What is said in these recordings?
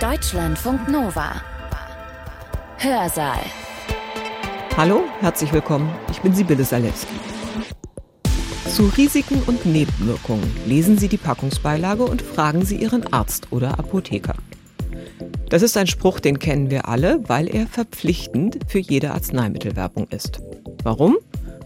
Deutschlandfunk Nova. Hörsaal. Hallo, herzlich willkommen. Ich bin Sibylle Salewski. Zu Risiken und Nebenwirkungen lesen Sie die Packungsbeilage und fragen Sie Ihren Arzt oder Apotheker. Das ist ein Spruch, den kennen wir alle, weil er verpflichtend für jede Arzneimittelwerbung ist. Warum?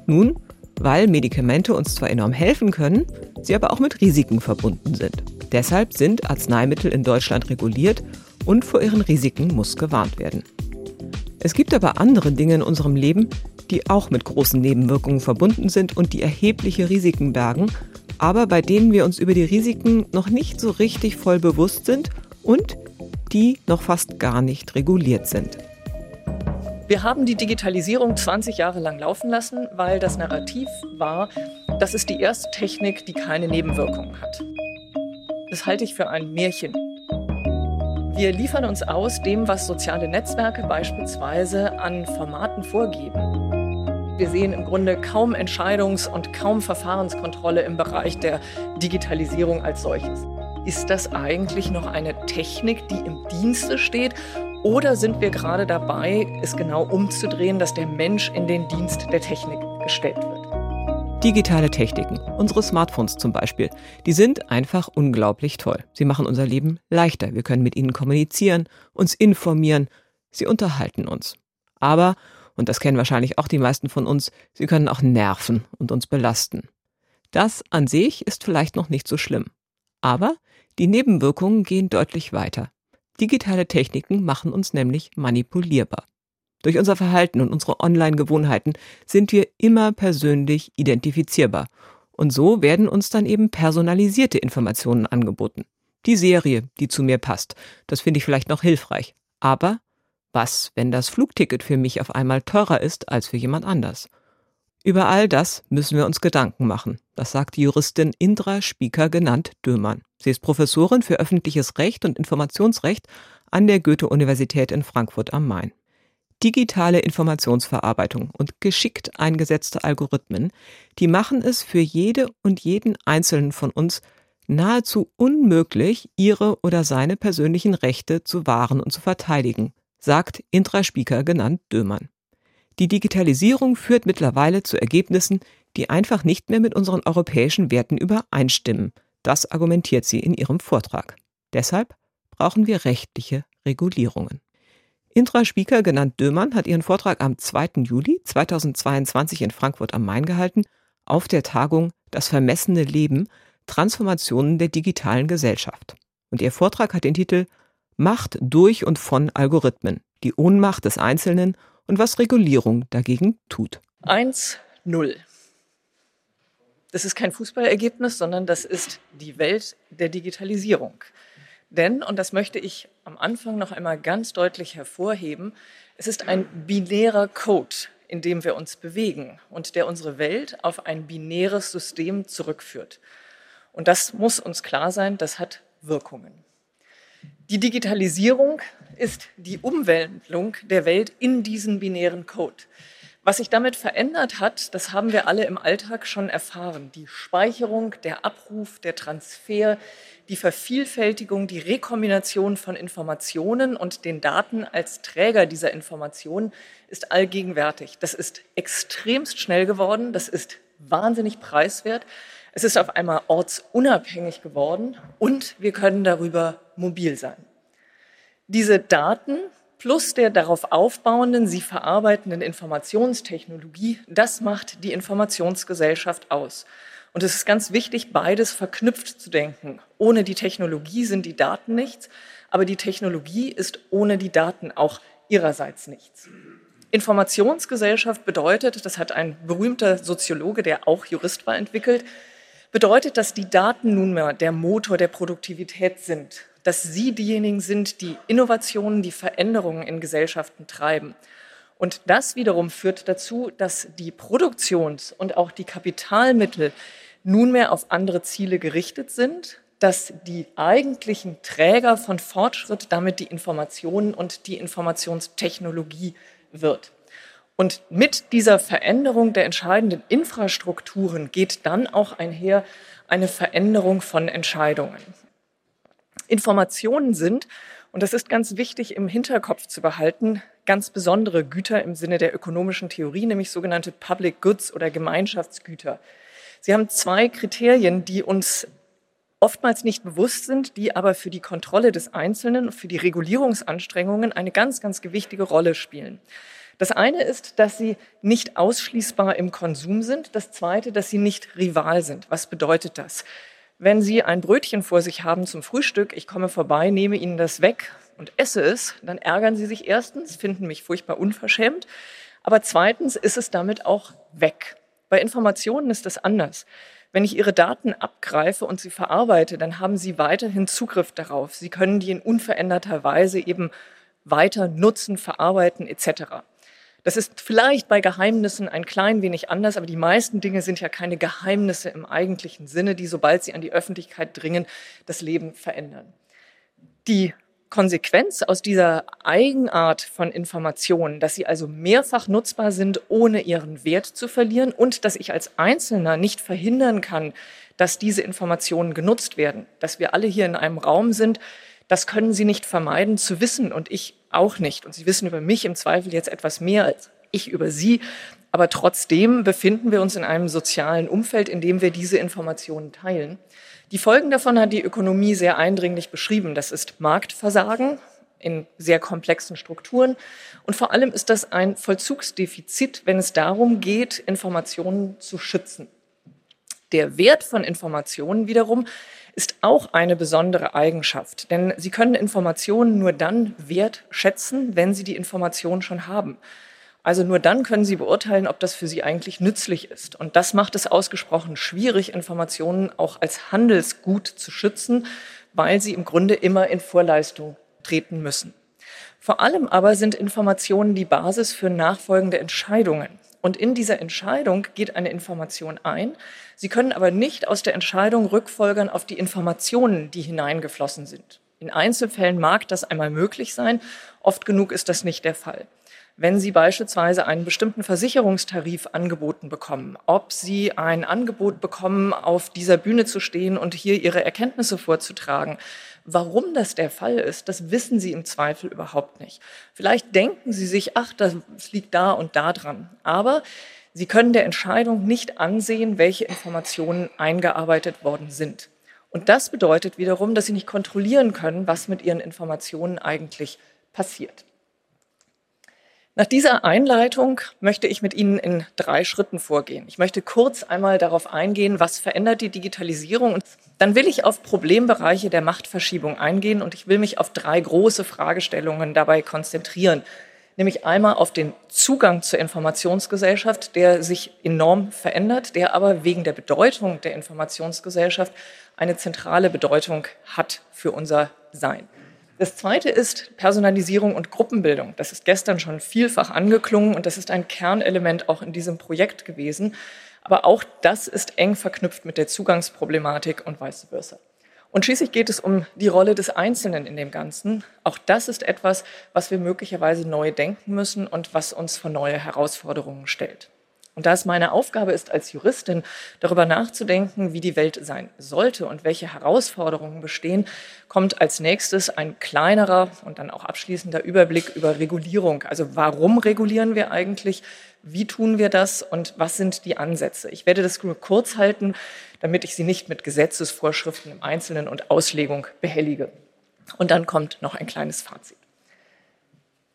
Nun, weil Medikamente uns zwar enorm helfen können, sie aber auch mit Risiken verbunden sind. Deshalb sind Arzneimittel in Deutschland reguliert und vor ihren Risiken muss gewarnt werden. Es gibt aber andere Dinge in unserem Leben, die auch mit großen Nebenwirkungen verbunden sind und die erhebliche Risiken bergen, aber bei denen wir uns über die Risiken noch nicht so richtig voll bewusst sind und die noch fast gar nicht reguliert sind. Wir haben die Digitalisierung 20 Jahre lang laufen lassen, weil das Narrativ war, das ist die erste Technik, die keine Nebenwirkungen hat. Das halte ich für ein Märchen. Wir liefern uns aus dem, was soziale Netzwerke beispielsweise an Formaten vorgeben. Wir sehen im Grunde kaum Entscheidungs- und kaum Verfahrenskontrolle im Bereich der Digitalisierung als solches. Ist das eigentlich noch eine Technik, die im Dienste steht? Oder sind wir gerade dabei, es genau umzudrehen, dass der Mensch in den Dienst der Technik gestellt wird? Digitale Techniken, unsere Smartphones zum Beispiel, die sind einfach unglaublich toll. Sie machen unser Leben leichter. Wir können mit ihnen kommunizieren, uns informieren, sie unterhalten uns. Aber, und das kennen wahrscheinlich auch die meisten von uns, sie können auch nerven und uns belasten. Das an sich ist vielleicht noch nicht so schlimm. Aber die Nebenwirkungen gehen deutlich weiter. Digitale Techniken machen uns nämlich manipulierbar. Durch unser Verhalten und unsere Online-Gewohnheiten sind wir immer persönlich identifizierbar. Und so werden uns dann eben personalisierte Informationen angeboten. Die Serie, die zu mir passt, das finde ich vielleicht noch hilfreich. Aber was, wenn das Flugticket für mich auf einmal teurer ist als für jemand anders? Über all das müssen wir uns Gedanken machen. Das sagt die Juristin Indra Spieker genannt Dömann. Sie ist Professorin für öffentliches Recht und Informationsrecht an der Goethe-Universität in Frankfurt am Main. Digitale Informationsverarbeitung und geschickt eingesetzte Algorithmen, die machen es für jede und jeden Einzelnen von uns nahezu unmöglich, ihre oder seine persönlichen Rechte zu wahren und zu verteidigen, sagt Indra Spieker genannt Dömann. Die Digitalisierung führt mittlerweile zu Ergebnissen, die einfach nicht mehr mit unseren europäischen Werten übereinstimmen. Das argumentiert sie in ihrem Vortrag. Deshalb brauchen wir rechtliche Regulierungen. Intra Spieker, genannt Dömann, hat ihren Vortrag am 2. Juli 2022 in Frankfurt am Main gehalten, auf der Tagung Das vermessene Leben, Transformationen der digitalen Gesellschaft. Und ihr Vortrag hat den Titel Macht durch und von Algorithmen, die Ohnmacht des Einzelnen und was Regulierung dagegen tut. 1-0. Das ist kein Fußballergebnis, sondern das ist die Welt der Digitalisierung. Denn, und das möchte ich am Anfang noch einmal ganz deutlich hervorheben, es ist ein binärer Code, in dem wir uns bewegen und der unsere Welt auf ein binäres System zurückführt. Und das muss uns klar sein, das hat Wirkungen. Die Digitalisierung ist die Umwandlung der Welt in diesen binären Code. Was sich damit verändert hat, das haben wir alle im Alltag schon erfahren. Die Speicherung, der Abruf, der Transfer, die Vervielfältigung, die Rekombination von Informationen und den Daten als Träger dieser Informationen ist allgegenwärtig. Das ist extremst schnell geworden, das ist wahnsinnig preiswert. Es ist auf einmal ortsunabhängig geworden und wir können darüber mobil sein. Diese Daten plus der darauf aufbauenden, sie verarbeitenden Informationstechnologie, das macht die Informationsgesellschaft aus. Und es ist ganz wichtig, beides verknüpft zu denken. Ohne die Technologie sind die Daten nichts, aber die Technologie ist ohne die Daten auch ihrerseits nichts. Informationsgesellschaft bedeutet, das hat ein berühmter Soziologe, der auch Jurist war, entwickelt, bedeutet, dass die Daten nunmehr der Motor der Produktivität sind, dass sie diejenigen sind, die Innovationen, die Veränderungen in Gesellschaften treiben. Und das wiederum führt dazu, dass die Produktions- und auch die Kapitalmittel nunmehr auf andere Ziele gerichtet sind, dass die eigentlichen Träger von Fortschritt damit die Informationen und die Informationstechnologie wird. Und mit dieser Veränderung der entscheidenden Infrastrukturen geht dann auch einher eine Veränderung von Entscheidungen. Informationen sind, und das ist ganz wichtig im Hinterkopf zu behalten, ganz besondere Güter im Sinne der ökonomischen Theorie, nämlich sogenannte Public Goods oder Gemeinschaftsgüter. Sie haben zwei Kriterien, die uns oftmals nicht bewusst sind, die aber für die Kontrolle des Einzelnen und für die Regulierungsanstrengungen eine ganz, ganz gewichtige Rolle spielen. Das eine ist, dass sie nicht ausschließbar im Konsum sind. Das zweite, dass sie nicht rival sind. Was bedeutet das? Wenn Sie ein Brötchen vor sich haben zum Frühstück, ich komme vorbei, nehme Ihnen das weg und esse es, dann ärgern Sie sich erstens, finden mich furchtbar unverschämt, aber zweitens ist es damit auch weg. Bei Informationen ist das anders. Wenn ich Ihre Daten abgreife und sie verarbeite, dann haben Sie weiterhin Zugriff darauf. Sie können die in unveränderter Weise eben weiter nutzen, verarbeiten etc. Das ist vielleicht bei Geheimnissen ein klein wenig anders, aber die meisten Dinge sind ja keine Geheimnisse im eigentlichen Sinne, die, sobald sie an die Öffentlichkeit dringen, das Leben verändern. Die Konsequenz aus dieser Eigenart von Informationen, dass sie also mehrfach nutzbar sind, ohne ihren Wert zu verlieren und dass ich als Einzelner nicht verhindern kann, dass diese Informationen genutzt werden, dass wir alle hier in einem Raum sind, das können Sie nicht vermeiden zu wissen und ich auch nicht. Und Sie wissen über mich im Zweifel jetzt etwas mehr als ich über Sie. Aber trotzdem befinden wir uns in einem sozialen Umfeld, in dem wir diese Informationen teilen. Die Folgen davon hat die Ökonomie sehr eindringlich beschrieben. Das ist Marktversagen in sehr komplexen Strukturen. Und vor allem ist das ein Vollzugsdefizit, wenn es darum geht, Informationen zu schützen. Der Wert von Informationen wiederum ist auch eine besondere Eigenschaft, denn Sie können Informationen nur dann wertschätzen, wenn Sie die Information schon haben. Also nur dann können Sie beurteilen, ob das für Sie eigentlich nützlich ist. Und das macht es ausgesprochen schwierig, Informationen auch als Handelsgut zu schützen, weil sie im Grunde immer in Vorleistung treten müssen. Vor allem aber sind Informationen die Basis für nachfolgende Entscheidungen. Und in dieser Entscheidung geht eine Information ein. Sie können aber nicht aus der Entscheidung rückfolgern auf die Informationen, die hineingeflossen sind. In Einzelfällen mag das einmal möglich sein, oft genug ist das nicht der Fall. Wenn Sie beispielsweise einen bestimmten Versicherungstarif angeboten bekommen, ob Sie ein Angebot bekommen, auf dieser Bühne zu stehen und hier Ihre Erkenntnisse vorzutragen, Warum das der Fall ist, das wissen Sie im Zweifel überhaupt nicht. Vielleicht denken Sie sich, ach, das liegt da und da dran. Aber Sie können der Entscheidung nicht ansehen, welche Informationen eingearbeitet worden sind. Und das bedeutet wiederum, dass Sie nicht kontrollieren können, was mit Ihren Informationen eigentlich passiert. Nach dieser Einleitung möchte ich mit Ihnen in drei Schritten vorgehen. Ich möchte kurz einmal darauf eingehen, was verändert die Digitalisierung. Und dann will ich auf Problembereiche der Machtverschiebung eingehen und ich will mich auf drei große Fragestellungen dabei konzentrieren. Nämlich einmal auf den Zugang zur Informationsgesellschaft, der sich enorm verändert, der aber wegen der Bedeutung der Informationsgesellschaft eine zentrale Bedeutung hat für unser Sein. Das zweite ist Personalisierung und Gruppenbildung. Das ist gestern schon vielfach angeklungen und das ist ein Kernelement auch in diesem Projekt gewesen. Aber auch das ist eng verknüpft mit der Zugangsproblematik und vice versa. Und schließlich geht es um die Rolle des Einzelnen in dem Ganzen. Auch das ist etwas, was wir möglicherweise neu denken müssen und was uns vor neue Herausforderungen stellt. Und da es meine Aufgabe ist, als Juristin darüber nachzudenken, wie die Welt sein sollte und welche Herausforderungen bestehen, kommt als nächstes ein kleinerer und dann auch abschließender Überblick über Regulierung. Also warum regulieren wir eigentlich? Wie tun wir das? Und was sind die Ansätze? Ich werde das nur kurz halten, damit ich Sie nicht mit Gesetzesvorschriften im Einzelnen und Auslegung behellige. Und dann kommt noch ein kleines Fazit.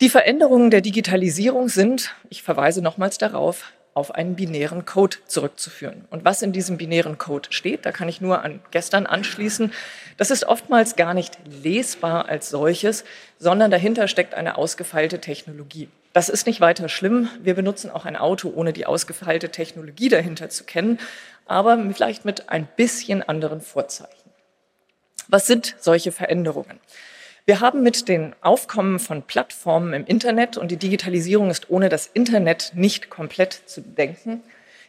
Die Veränderungen der Digitalisierung sind, ich verweise nochmals darauf, auf einen binären Code zurückzuführen. Und was in diesem binären Code steht, da kann ich nur an gestern anschließen. Das ist oftmals gar nicht lesbar als solches, sondern dahinter steckt eine ausgefeilte Technologie. Das ist nicht weiter schlimm. Wir benutzen auch ein Auto, ohne die ausgefeilte Technologie dahinter zu kennen, aber vielleicht mit ein bisschen anderen Vorzeichen. Was sind solche Veränderungen? Wir haben mit dem Aufkommen von Plattformen im Internet und die Digitalisierung ist ohne das Internet nicht komplett zu denken,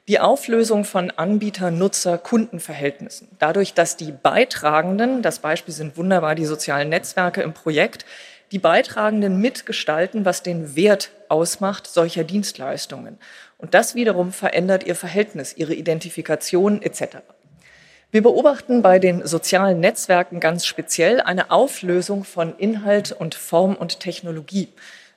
die Auflösung von Anbieter-Nutzer-Kundenverhältnissen. Dadurch, dass die Beitragenden, das Beispiel sind wunderbar die sozialen Netzwerke im Projekt, die Beitragenden mitgestalten, was den Wert ausmacht solcher Dienstleistungen. Und das wiederum verändert ihr Verhältnis, ihre Identifikation etc. Wir beobachten bei den sozialen Netzwerken ganz speziell eine Auflösung von Inhalt und Form und Technologie.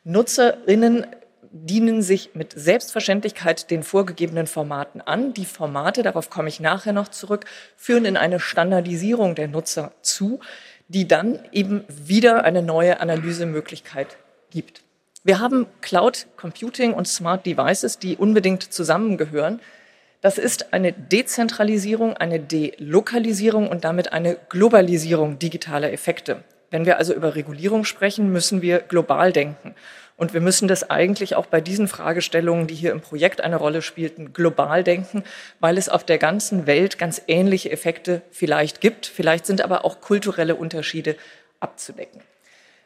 Nutzerinnen dienen sich mit Selbstverständlichkeit den vorgegebenen Formaten an. Die Formate, darauf komme ich nachher noch zurück, führen in eine Standardisierung der Nutzer zu, die dann eben wieder eine neue Analysemöglichkeit gibt. Wir haben Cloud Computing und Smart Devices, die unbedingt zusammengehören. Das ist eine Dezentralisierung, eine Delokalisierung und damit eine Globalisierung digitaler Effekte. Wenn wir also über Regulierung sprechen, müssen wir global denken. Und wir müssen das eigentlich auch bei diesen Fragestellungen, die hier im Projekt eine Rolle spielten, global denken, weil es auf der ganzen Welt ganz ähnliche Effekte vielleicht gibt. Vielleicht sind aber auch kulturelle Unterschiede abzudecken.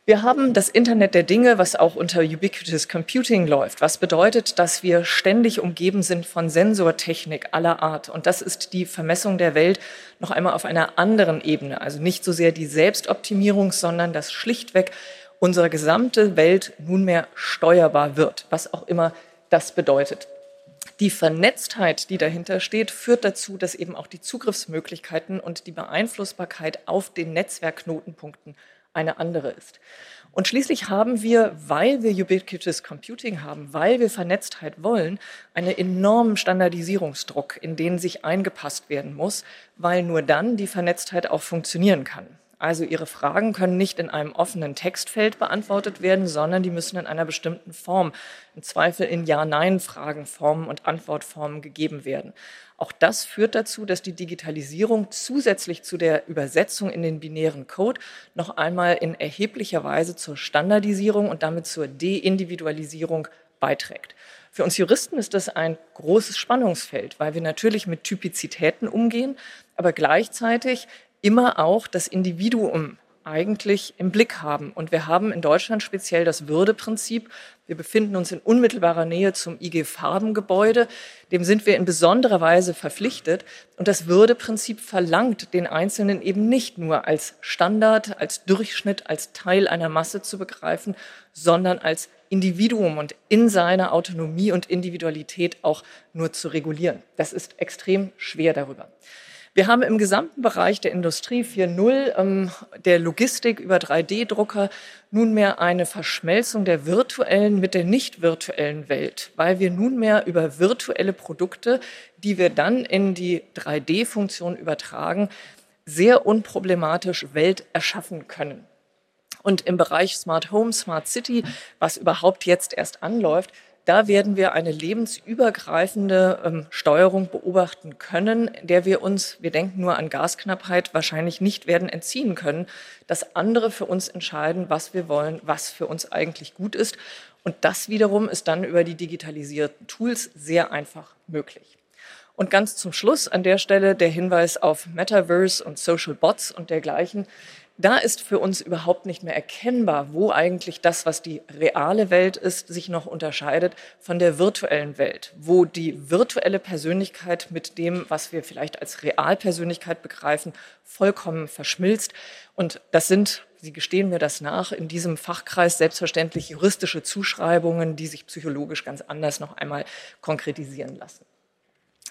Wir haben das Internet der Dinge, was auch unter Ubiquitous Computing läuft, was bedeutet, dass wir ständig umgeben sind von Sensortechnik aller Art. Und das ist die Vermessung der Welt noch einmal auf einer anderen Ebene. Also nicht so sehr die Selbstoptimierung, sondern dass schlichtweg unsere gesamte Welt nunmehr steuerbar wird, was auch immer das bedeutet. Die Vernetztheit, die dahinter steht, führt dazu, dass eben auch die Zugriffsmöglichkeiten und die Beeinflussbarkeit auf den Netzwerkknotenpunkten eine andere ist. Und schließlich haben wir, weil wir Ubiquitous Computing haben, weil wir Vernetztheit wollen, einen enormen Standardisierungsdruck, in den sich eingepasst werden muss, weil nur dann die Vernetztheit auch funktionieren kann. Also Ihre Fragen können nicht in einem offenen Textfeld beantwortet werden, sondern die müssen in einer bestimmten Form, im Zweifel in Ja-Nein-Fragen, Formen und Antwortformen gegeben werden. Auch das führt dazu, dass die Digitalisierung zusätzlich zu der Übersetzung in den binären Code noch einmal in erheblicher Weise zur Standardisierung und damit zur Deindividualisierung beiträgt. Für uns Juristen ist das ein großes Spannungsfeld, weil wir natürlich mit Typizitäten umgehen, aber gleichzeitig immer auch das Individuum eigentlich im Blick haben. Und wir haben in Deutschland speziell das Würdeprinzip. Wir befinden uns in unmittelbarer Nähe zum IG Farbengebäude. Dem sind wir in besonderer Weise verpflichtet. Und das Würdeprinzip verlangt den Einzelnen eben nicht nur als Standard, als Durchschnitt, als Teil einer Masse zu begreifen, sondern als Individuum und in seiner Autonomie und Individualität auch nur zu regulieren. Das ist extrem schwer darüber. Wir haben im gesamten Bereich der Industrie 4.0, ähm, der Logistik über 3D-Drucker nunmehr eine Verschmelzung der virtuellen mit der nicht virtuellen Welt, weil wir nunmehr über virtuelle Produkte, die wir dann in die 3D-Funktion übertragen, sehr unproblematisch Welt erschaffen können. Und im Bereich Smart Home, Smart City, was überhaupt jetzt erst anläuft, da werden wir eine lebensübergreifende ähm, Steuerung beobachten können, der wir uns, wir denken nur an Gasknappheit, wahrscheinlich nicht werden entziehen können, dass andere für uns entscheiden, was wir wollen, was für uns eigentlich gut ist. Und das wiederum ist dann über die digitalisierten Tools sehr einfach möglich. Und ganz zum Schluss an der Stelle der Hinweis auf Metaverse und Social Bots und dergleichen. Da ist für uns überhaupt nicht mehr erkennbar, wo eigentlich das, was die reale Welt ist, sich noch unterscheidet von der virtuellen Welt, wo die virtuelle Persönlichkeit mit dem, was wir vielleicht als Realpersönlichkeit begreifen, vollkommen verschmilzt. Und das sind Sie gestehen mir das nach, in diesem Fachkreis selbstverständlich juristische Zuschreibungen, die sich psychologisch ganz anders noch einmal konkretisieren lassen.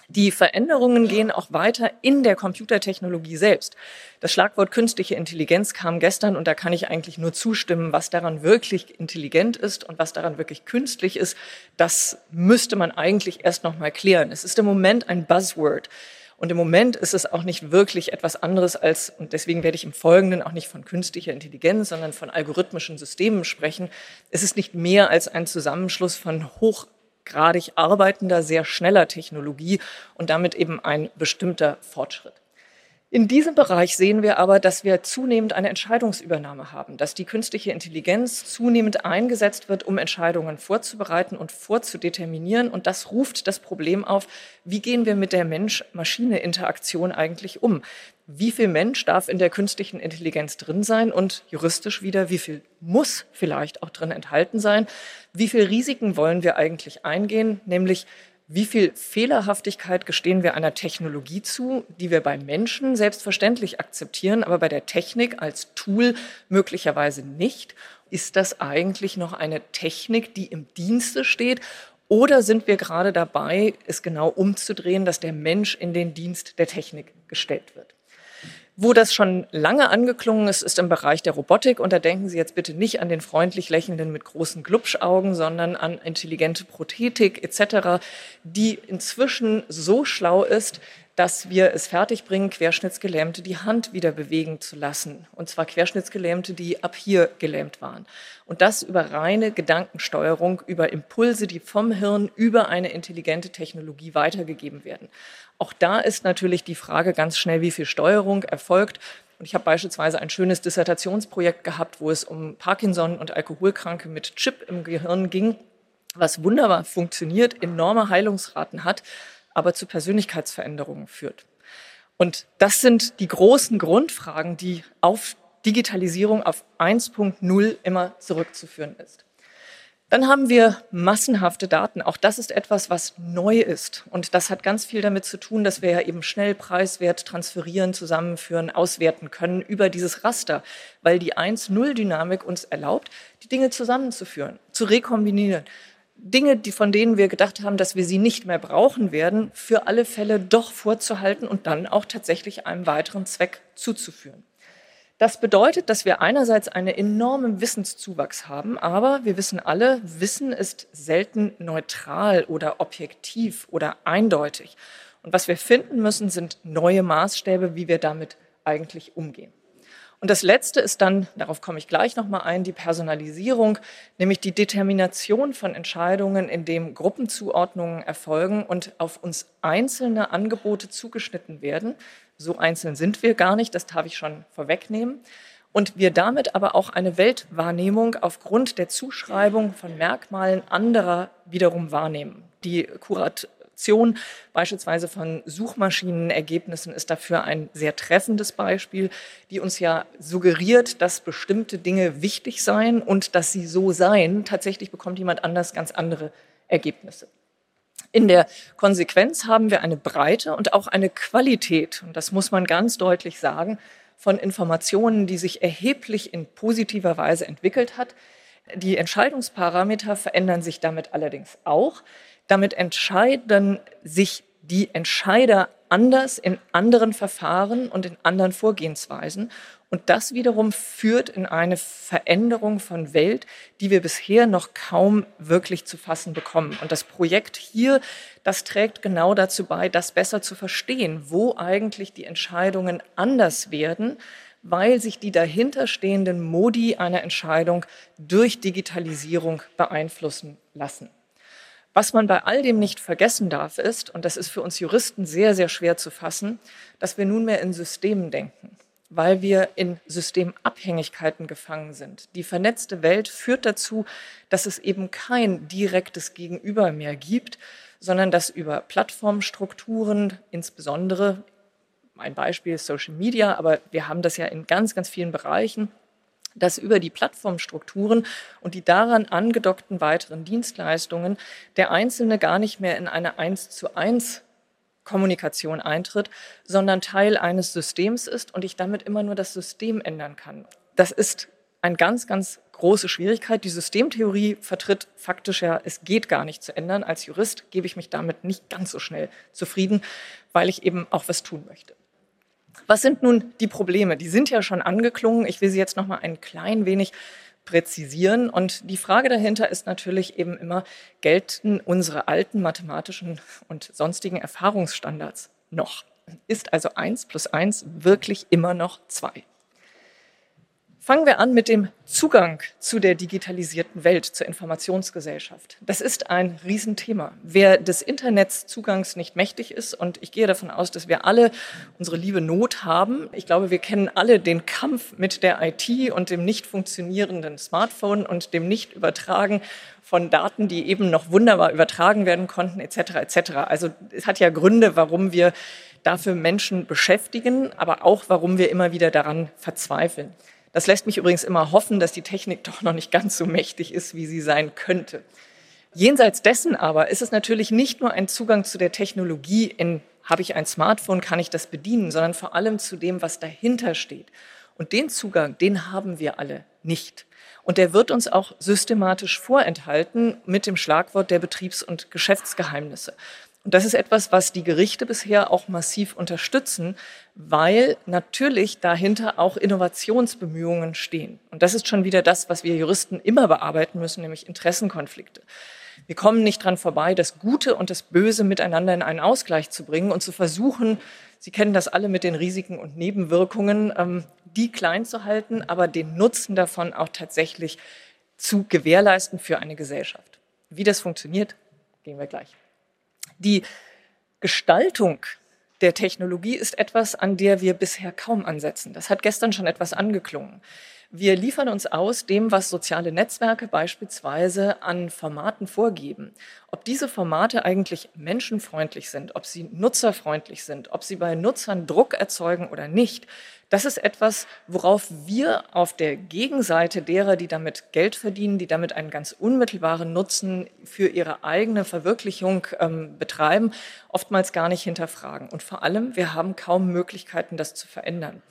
Die Veränderungen gehen auch weiter in der Computertechnologie selbst. Das Schlagwort künstliche Intelligenz kam gestern und da kann ich eigentlich nur zustimmen, was daran wirklich intelligent ist und was daran wirklich künstlich ist. Das müsste man eigentlich erst noch mal klären. Es ist im Moment ein Buzzword. Und im Moment ist es auch nicht wirklich etwas anderes als, und deswegen werde ich im Folgenden auch nicht von künstlicher Intelligenz, sondern von algorithmischen Systemen sprechen. Es ist nicht mehr als ein Zusammenschluss von hoch hochgradig arbeitender, sehr schneller Technologie und damit eben ein bestimmter Fortschritt. In diesem Bereich sehen wir aber, dass wir zunehmend eine Entscheidungsübernahme haben, dass die künstliche Intelligenz zunehmend eingesetzt wird, um Entscheidungen vorzubereiten und vorzudeterminieren. Und das ruft das Problem auf, wie gehen wir mit der Mensch-Maschine-Interaktion eigentlich um? Wie viel Mensch darf in der künstlichen Intelligenz drin sein und juristisch wieder, wie viel muss vielleicht auch drin enthalten sein? Wie viel Risiken wollen wir eigentlich eingehen? Nämlich wie viel Fehlerhaftigkeit gestehen wir einer Technologie zu, die wir bei Menschen selbstverständlich akzeptieren, aber bei der Technik als Tool möglicherweise nicht? Ist das eigentlich noch eine Technik, die im Dienste steht? Oder sind wir gerade dabei, es genau umzudrehen, dass der Mensch in den Dienst der Technik gestellt wird? Wo das schon lange angeklungen ist, ist im Bereich der Robotik. Und da denken Sie jetzt bitte nicht an den freundlich lächelnden mit großen Glubschaugen, sondern an intelligente Prothetik etc., die inzwischen so schlau ist, dass wir es fertigbringen, Querschnittsgelähmte die Hand wieder bewegen zu lassen. Und zwar Querschnittsgelähmte, die ab hier gelähmt waren. Und das über reine Gedankensteuerung, über Impulse, die vom Hirn über eine intelligente Technologie weitergegeben werden. Auch da ist natürlich die Frage ganz schnell, wie viel Steuerung erfolgt. Und ich habe beispielsweise ein schönes Dissertationsprojekt gehabt, wo es um Parkinson und Alkoholkranke mit Chip im Gehirn ging, was wunderbar funktioniert, enorme Heilungsraten hat aber zu Persönlichkeitsveränderungen führt. Und das sind die großen Grundfragen, die auf Digitalisierung auf 1.0 immer zurückzuführen ist. Dann haben wir massenhafte Daten. Auch das ist etwas, was neu ist. Und das hat ganz viel damit zu tun, dass wir ja eben schnell preiswert transferieren, zusammenführen, auswerten können über dieses Raster, weil die 1-0-Dynamik uns erlaubt, die Dinge zusammenzuführen, zu rekombinieren, Dinge, die, von denen wir gedacht haben, dass wir sie nicht mehr brauchen werden, für alle Fälle doch vorzuhalten und dann auch tatsächlich einem weiteren Zweck zuzuführen. Das bedeutet, dass wir einerseits einen enormen Wissenszuwachs haben, aber wir wissen alle, Wissen ist selten neutral oder objektiv oder eindeutig. Und was wir finden müssen, sind neue Maßstäbe, wie wir damit eigentlich umgehen. Und das Letzte ist dann, darauf komme ich gleich nochmal ein, die Personalisierung, nämlich die Determination von Entscheidungen, in dem Gruppenzuordnungen erfolgen und auf uns einzelne Angebote zugeschnitten werden. So einzeln sind wir gar nicht, das darf ich schon vorwegnehmen. Und wir damit aber auch eine Weltwahrnehmung aufgrund der Zuschreibung von Merkmalen anderer wiederum wahrnehmen. Die Kurat Selektion beispielsweise von Suchmaschinenergebnissen ist dafür ein sehr treffendes Beispiel, die uns ja suggeriert, dass bestimmte Dinge wichtig seien und dass sie so seien. Tatsächlich bekommt jemand anders ganz andere Ergebnisse. In der Konsequenz haben wir eine Breite und auch eine Qualität, und das muss man ganz deutlich sagen, von Informationen, die sich erheblich in positiver Weise entwickelt hat. Die Entscheidungsparameter verändern sich damit allerdings auch. Damit entscheiden sich die Entscheider anders in anderen Verfahren und in anderen Vorgehensweisen. Und das wiederum führt in eine Veränderung von Welt, die wir bisher noch kaum wirklich zu fassen bekommen. Und das Projekt hier, das trägt genau dazu bei, das besser zu verstehen, wo eigentlich die Entscheidungen anders werden, weil sich die dahinterstehenden Modi einer Entscheidung durch Digitalisierung beeinflussen lassen. Was man bei all dem nicht vergessen darf, ist, und das ist für uns Juristen sehr, sehr schwer zu fassen, dass wir nunmehr in Systemen denken, weil wir in Systemabhängigkeiten gefangen sind. Die vernetzte Welt führt dazu, dass es eben kein direktes Gegenüber mehr gibt, sondern dass über Plattformstrukturen, insbesondere ein Beispiel Social Media, aber wir haben das ja in ganz, ganz vielen Bereichen, dass über die Plattformstrukturen und die daran angedockten weiteren Dienstleistungen der Einzelne gar nicht mehr in eine eins zu eins Kommunikation eintritt, sondern Teil eines Systems ist und ich damit immer nur das System ändern kann. Das ist eine ganz, ganz große Schwierigkeit. Die Systemtheorie vertritt faktisch ja, es geht gar nicht zu ändern. Als Jurist gebe ich mich damit nicht ganz so schnell zufrieden, weil ich eben auch was tun möchte. Was sind nun die Probleme? Die sind ja schon angeklungen. Ich will sie jetzt noch mal ein klein wenig präzisieren. Und die Frage dahinter ist natürlich eben immer, gelten unsere alten mathematischen und sonstigen Erfahrungsstandards noch? Ist also eins plus eins wirklich immer noch zwei? Fangen wir an mit dem Zugang zu der digitalisierten Welt, zur Informationsgesellschaft. Das ist ein Riesenthema. Wer des Internets Zugangs nicht mächtig ist, und ich gehe davon aus, dass wir alle unsere liebe Not haben. Ich glaube, wir kennen alle den Kampf mit der IT und dem nicht funktionierenden Smartphone und dem Nicht-Übertragen von Daten, die eben noch wunderbar übertragen werden konnten, etc. etc. Also es hat ja Gründe, warum wir dafür Menschen beschäftigen, aber auch warum wir immer wieder daran verzweifeln. Das lässt mich übrigens immer hoffen, dass die Technik doch noch nicht ganz so mächtig ist, wie sie sein könnte. Jenseits dessen aber ist es natürlich nicht nur ein Zugang zu der Technologie in habe ich ein Smartphone, kann ich das bedienen, sondern vor allem zu dem, was dahinter steht. Und den Zugang, den haben wir alle nicht. Und der wird uns auch systematisch vorenthalten mit dem Schlagwort der Betriebs- und Geschäftsgeheimnisse. Und das ist etwas, was die Gerichte bisher auch massiv unterstützen, weil natürlich dahinter auch Innovationsbemühungen stehen. Und das ist schon wieder das, was wir Juristen immer bearbeiten müssen, nämlich Interessenkonflikte. Wir kommen nicht dran vorbei, das Gute und das Böse miteinander in einen Ausgleich zu bringen und zu versuchen, Sie kennen das alle mit den Risiken und Nebenwirkungen, ähm, die klein zu halten, aber den Nutzen davon auch tatsächlich zu gewährleisten für eine Gesellschaft. Wie das funktioniert, gehen wir gleich. Die Gestaltung der Technologie ist etwas, an der wir bisher kaum ansetzen. Das hat gestern schon etwas angeklungen. Wir liefern uns aus dem, was soziale Netzwerke beispielsweise an Formaten vorgeben. Ob diese Formate eigentlich menschenfreundlich sind, ob sie nutzerfreundlich sind, ob sie bei Nutzern Druck erzeugen oder nicht, das ist etwas, worauf wir auf der Gegenseite derer, die damit Geld verdienen, die damit einen ganz unmittelbaren Nutzen für ihre eigene Verwirklichung ähm, betreiben, oftmals gar nicht hinterfragen. Und vor allem, wir haben kaum Möglichkeiten, das zu verändern.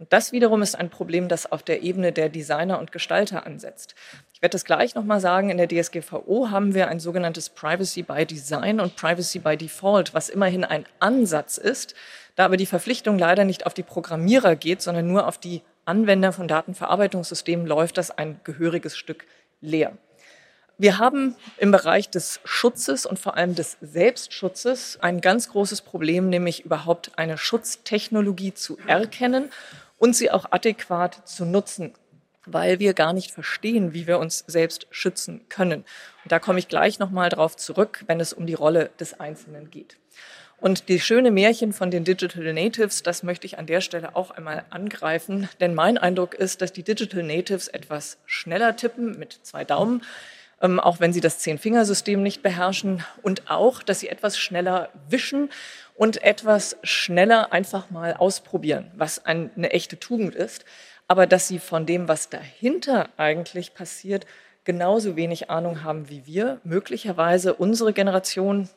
Und das wiederum ist ein Problem, das auf der Ebene der Designer und Gestalter ansetzt. Ich werde das gleich nochmal sagen. In der DSGVO haben wir ein sogenanntes Privacy by Design und Privacy by Default, was immerhin ein Ansatz ist, da aber die Verpflichtung leider nicht auf die Programmierer geht, sondern nur auf die Anwender von Datenverarbeitungssystemen, läuft das ein gehöriges Stück leer. Wir haben im Bereich des Schutzes und vor allem des Selbstschutzes ein ganz großes Problem, nämlich überhaupt eine Schutztechnologie zu erkennen und sie auch adäquat zu nutzen, weil wir gar nicht verstehen, wie wir uns selbst schützen können. Und da komme ich gleich nochmal drauf zurück, wenn es um die Rolle des Einzelnen geht. Und die schöne Märchen von den Digital Natives, das möchte ich an der Stelle auch einmal angreifen, denn mein Eindruck ist, dass die Digital Natives etwas schneller tippen mit zwei Daumen, ähm, auch wenn sie das Zehn-Fingersystem nicht beherrschen und auch, dass sie etwas schneller wischen und etwas schneller einfach mal ausprobieren, was ein, eine echte Tugend ist, aber dass sie von dem, was dahinter eigentlich passiert, genauso wenig Ahnung haben wie wir, möglicherweise unsere Generation,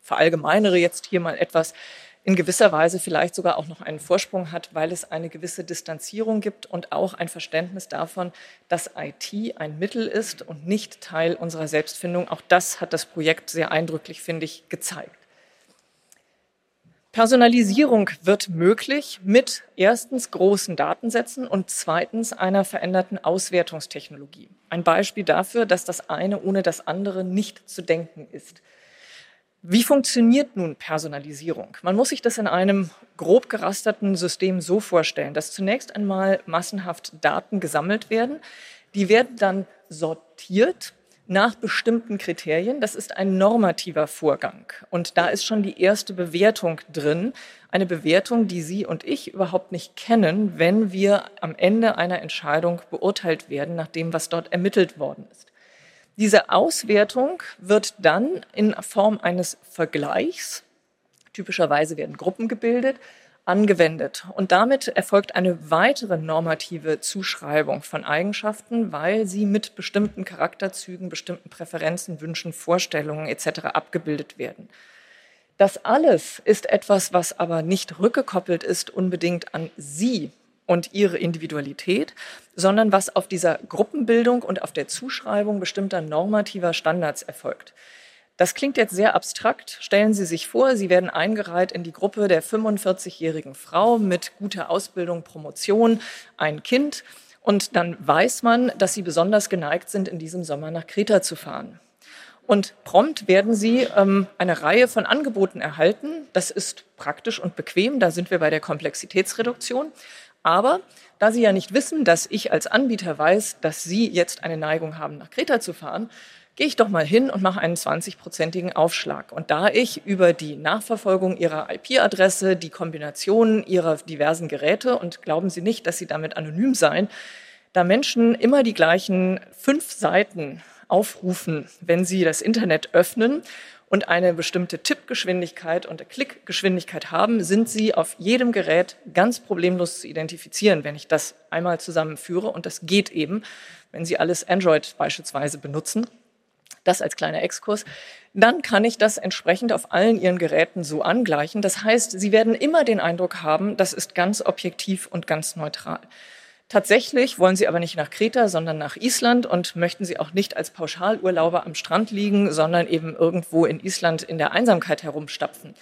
verallgemeinere jetzt hier mal etwas, in gewisser Weise vielleicht sogar auch noch einen Vorsprung hat, weil es eine gewisse Distanzierung gibt und auch ein Verständnis davon, dass IT ein Mittel ist und nicht Teil unserer Selbstfindung. Auch das hat das Projekt sehr eindrücklich, finde ich, gezeigt. Personalisierung wird möglich mit erstens großen Datensätzen und zweitens einer veränderten Auswertungstechnologie. Ein Beispiel dafür, dass das eine ohne das andere nicht zu denken ist. Wie funktioniert nun Personalisierung? Man muss sich das in einem grob gerasterten System so vorstellen, dass zunächst einmal massenhaft Daten gesammelt werden. Die werden dann sortiert nach bestimmten Kriterien. Das ist ein normativer Vorgang. Und da ist schon die erste Bewertung drin. Eine Bewertung, die Sie und ich überhaupt nicht kennen, wenn wir am Ende einer Entscheidung beurteilt werden, nach dem, was dort ermittelt worden ist. Diese Auswertung wird dann in Form eines Vergleichs, typischerweise werden Gruppen gebildet, angewendet. Und damit erfolgt eine weitere normative Zuschreibung von Eigenschaften, weil sie mit bestimmten Charakterzügen, bestimmten Präferenzen, Wünschen, Vorstellungen etc. abgebildet werden. Das alles ist etwas, was aber nicht rückgekoppelt ist unbedingt an Sie, und ihre Individualität, sondern was auf dieser Gruppenbildung und auf der Zuschreibung bestimmter normativer Standards erfolgt. Das klingt jetzt sehr abstrakt. Stellen Sie sich vor, Sie werden eingereiht in die Gruppe der 45-jährigen Frau mit guter Ausbildung, Promotion, ein Kind. Und dann weiß man, dass Sie besonders geneigt sind, in diesem Sommer nach Kreta zu fahren. Und prompt werden Sie ähm, eine Reihe von Angeboten erhalten. Das ist praktisch und bequem. Da sind wir bei der Komplexitätsreduktion. Aber da Sie ja nicht wissen, dass ich als Anbieter weiß, dass Sie jetzt eine Neigung haben, nach Kreta zu fahren, gehe ich doch mal hin und mache einen 20-prozentigen Aufschlag. Und da ich über die Nachverfolgung Ihrer IP-Adresse, die Kombination Ihrer diversen Geräte, und glauben Sie nicht, dass Sie damit anonym seien, da Menschen immer die gleichen fünf Seiten aufrufen, wenn sie das Internet öffnen und eine bestimmte Tippgeschwindigkeit und Klickgeschwindigkeit haben, sind sie auf jedem Gerät ganz problemlos zu identifizieren, wenn ich das einmal zusammenführe. Und das geht eben, wenn Sie alles Android beispielsweise benutzen. Das als kleiner Exkurs. Dann kann ich das entsprechend auf allen Ihren Geräten so angleichen. Das heißt, Sie werden immer den Eindruck haben, das ist ganz objektiv und ganz neutral. Tatsächlich wollen sie aber nicht nach Kreta, sondern nach Island und möchten sie auch nicht als Pauschalurlauber am Strand liegen, sondern eben irgendwo in Island in der Einsamkeit herumstapfen.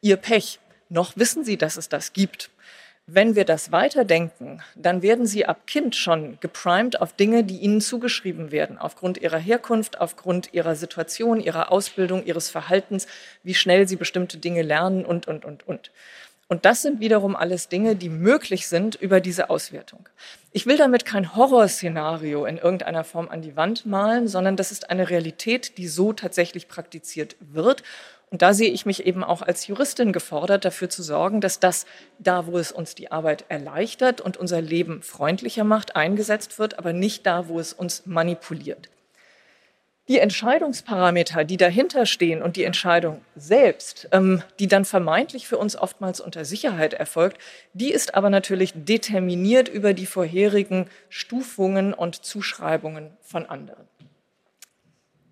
Ihr Pech. Noch wissen sie, dass es das gibt. Wenn wir das weiterdenken, dann werden sie ab Kind schon geprimed auf Dinge, die ihnen zugeschrieben werden, aufgrund ihrer Herkunft, aufgrund ihrer Situation, ihrer Ausbildung, ihres Verhaltens, wie schnell sie bestimmte Dinge lernen und, und, und, und. Und das sind wiederum alles Dinge, die möglich sind über diese Auswertung. Ich will damit kein Horrorszenario in irgendeiner Form an die Wand malen, sondern das ist eine Realität, die so tatsächlich praktiziert wird. Und da sehe ich mich eben auch als Juristin gefordert, dafür zu sorgen, dass das da, wo es uns die Arbeit erleichtert und unser Leben freundlicher macht, eingesetzt wird, aber nicht da, wo es uns manipuliert. Die Entscheidungsparameter, die dahinter stehen und die Entscheidung selbst, ähm, die dann vermeintlich für uns oftmals unter Sicherheit erfolgt, die ist aber natürlich determiniert über die vorherigen Stufungen und Zuschreibungen von anderen.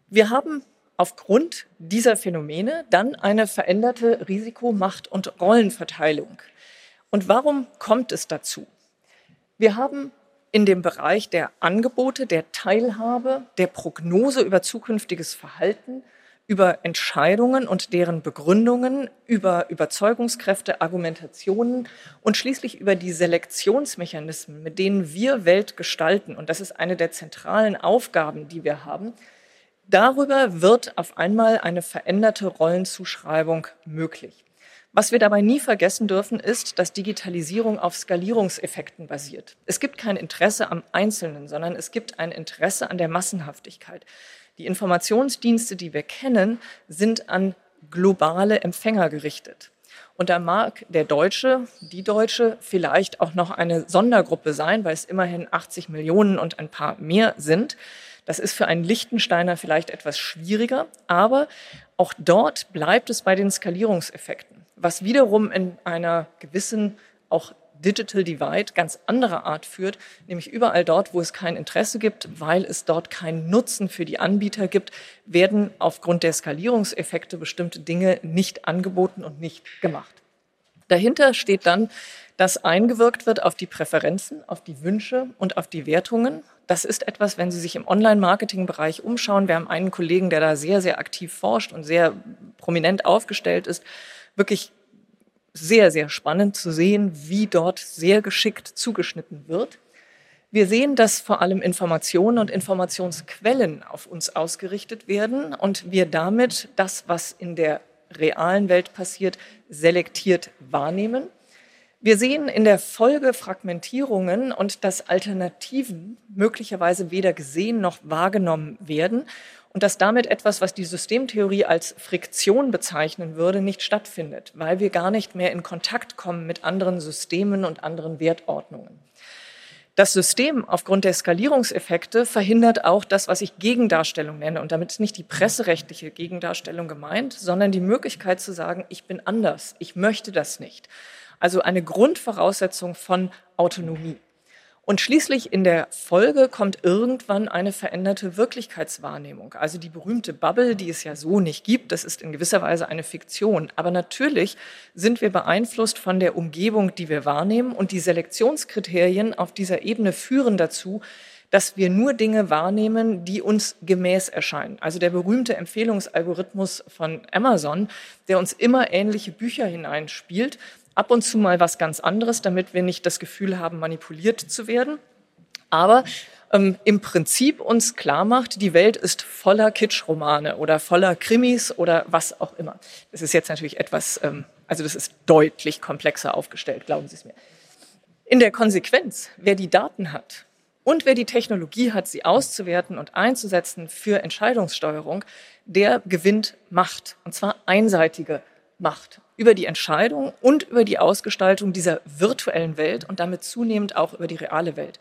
Wir haben aufgrund dieser Phänomene dann eine veränderte Risiko-, Macht- und Rollenverteilung. Und warum kommt es dazu? Wir haben in dem Bereich der Angebote, der Teilhabe, der Prognose über zukünftiges Verhalten, über Entscheidungen und deren Begründungen, über Überzeugungskräfte, Argumentationen und schließlich über die Selektionsmechanismen, mit denen wir Welt gestalten. Und das ist eine der zentralen Aufgaben, die wir haben. Darüber wird auf einmal eine veränderte Rollenzuschreibung möglich. Was wir dabei nie vergessen dürfen, ist, dass Digitalisierung auf Skalierungseffekten basiert. Es gibt kein Interesse am Einzelnen, sondern es gibt ein Interesse an der Massenhaftigkeit. Die Informationsdienste, die wir kennen, sind an globale Empfänger gerichtet. Und da mag der Deutsche, die Deutsche vielleicht auch noch eine Sondergruppe sein, weil es immerhin 80 Millionen und ein paar mehr sind. Das ist für einen Lichtensteiner vielleicht etwas schwieriger, aber auch dort bleibt es bei den Skalierungseffekten was wiederum in einer gewissen auch Digital Divide ganz anderer Art führt, nämlich überall dort, wo es kein Interesse gibt, weil es dort keinen Nutzen für die Anbieter gibt, werden aufgrund der Skalierungseffekte bestimmte Dinge nicht angeboten und nicht gemacht. Dahinter steht dann, dass eingewirkt wird auf die Präferenzen, auf die Wünsche und auf die Wertungen. Das ist etwas, wenn Sie sich im Online-Marketing-Bereich umschauen. Wir haben einen Kollegen, der da sehr, sehr aktiv forscht und sehr prominent aufgestellt ist wirklich sehr, sehr spannend zu sehen, wie dort sehr geschickt zugeschnitten wird. Wir sehen, dass vor allem Informationen und Informationsquellen auf uns ausgerichtet werden und wir damit das, was in der realen Welt passiert, selektiert wahrnehmen. Wir sehen in der Folge Fragmentierungen und dass Alternativen möglicherweise weder gesehen noch wahrgenommen werden und dass damit etwas, was die Systemtheorie als Friktion bezeichnen würde, nicht stattfindet, weil wir gar nicht mehr in Kontakt kommen mit anderen Systemen und anderen Wertordnungen. Das System aufgrund der Skalierungseffekte verhindert auch das, was ich Gegendarstellung nenne. Und damit ist nicht die presserechtliche Gegendarstellung gemeint, sondern die Möglichkeit zu sagen, ich bin anders, ich möchte das nicht. Also eine Grundvoraussetzung von Autonomie. Und schließlich in der Folge kommt irgendwann eine veränderte Wirklichkeitswahrnehmung. Also die berühmte Bubble, die es ja so nicht gibt, das ist in gewisser Weise eine Fiktion. Aber natürlich sind wir beeinflusst von der Umgebung, die wir wahrnehmen. Und die Selektionskriterien auf dieser Ebene führen dazu, dass wir nur Dinge wahrnehmen, die uns gemäß erscheinen. Also der berühmte Empfehlungsalgorithmus von Amazon, der uns immer ähnliche Bücher hineinspielt ab und zu mal was ganz anderes, damit wir nicht das Gefühl haben, manipuliert zu werden. Aber ähm, im Prinzip uns klar macht, die Welt ist voller Kitschromane oder voller Krimis oder was auch immer. Das ist jetzt natürlich etwas, ähm, also das ist deutlich komplexer aufgestellt, glauben Sie es mir. In der Konsequenz, wer die Daten hat und wer die Technologie hat, sie auszuwerten und einzusetzen für Entscheidungssteuerung, der gewinnt Macht. Und zwar einseitige Macht über die Entscheidung und über die Ausgestaltung dieser virtuellen Welt und damit zunehmend auch über die reale Welt.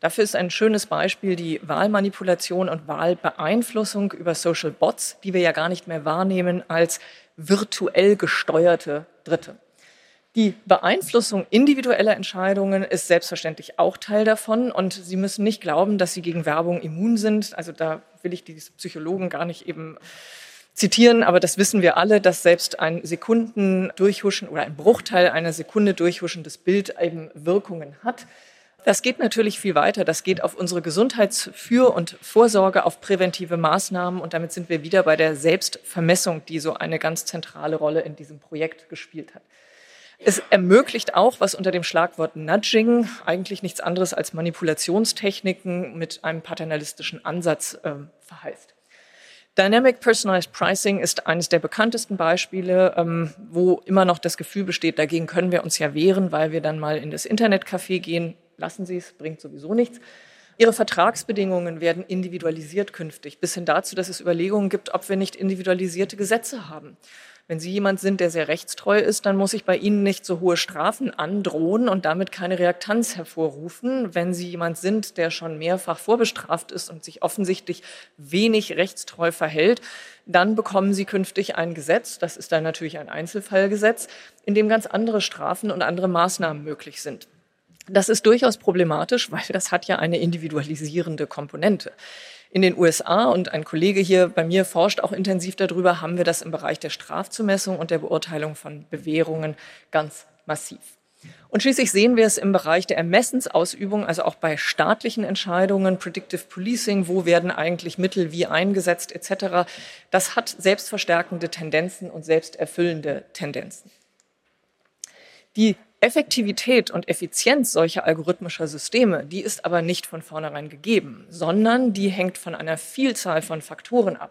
Dafür ist ein schönes Beispiel die Wahlmanipulation und Wahlbeeinflussung über Social Bots, die wir ja gar nicht mehr wahrnehmen als virtuell gesteuerte Dritte. Die Beeinflussung individueller Entscheidungen ist selbstverständlich auch Teil davon und Sie müssen nicht glauben, dass Sie gegen Werbung immun sind. Also da will ich die Psychologen gar nicht eben zitieren, aber das wissen wir alle, dass selbst ein Sekunden durchhuschen oder ein Bruchteil einer Sekunde durchhuschendes Bild eben Wirkungen hat. Das geht natürlich viel weiter. Das geht auf unsere Gesundheitsfür- und Vorsorge, auf präventive Maßnahmen. Und damit sind wir wieder bei der Selbstvermessung, die so eine ganz zentrale Rolle in diesem Projekt gespielt hat. Es ermöglicht auch, was unter dem Schlagwort Nudging eigentlich nichts anderes als Manipulationstechniken mit einem paternalistischen Ansatz äh, verheißt. Dynamic Personalized Pricing ist eines der bekanntesten Beispiele, ähm, wo immer noch das Gefühl besteht, dagegen können wir uns ja wehren, weil wir dann mal in das Internetcafé gehen. Lassen Sie es, bringt sowieso nichts. Ihre Vertragsbedingungen werden individualisiert künftig, bis hin dazu, dass es Überlegungen gibt, ob wir nicht individualisierte Gesetze haben. Wenn Sie jemand sind, der sehr rechtstreu ist, dann muss ich bei Ihnen nicht so hohe Strafen androhen und damit keine Reaktanz hervorrufen. Wenn Sie jemand sind, der schon mehrfach vorbestraft ist und sich offensichtlich wenig rechtstreu verhält, dann bekommen Sie künftig ein Gesetz, das ist dann natürlich ein Einzelfallgesetz, in dem ganz andere Strafen und andere Maßnahmen möglich sind. Das ist durchaus problematisch, weil das hat ja eine individualisierende Komponente. In den USA, und ein Kollege hier bei mir forscht auch intensiv darüber, haben wir das im Bereich der Strafzumessung und der Beurteilung von Bewährungen ganz massiv. Und schließlich sehen wir es im Bereich der Ermessensausübung, also auch bei staatlichen Entscheidungen, Predictive Policing, wo werden eigentlich Mittel wie eingesetzt etc. Das hat selbstverstärkende Tendenzen und selbsterfüllende Tendenzen. Die Effektivität und Effizienz solcher algorithmischer Systeme, die ist aber nicht von vornherein gegeben, sondern die hängt von einer Vielzahl von Faktoren ab.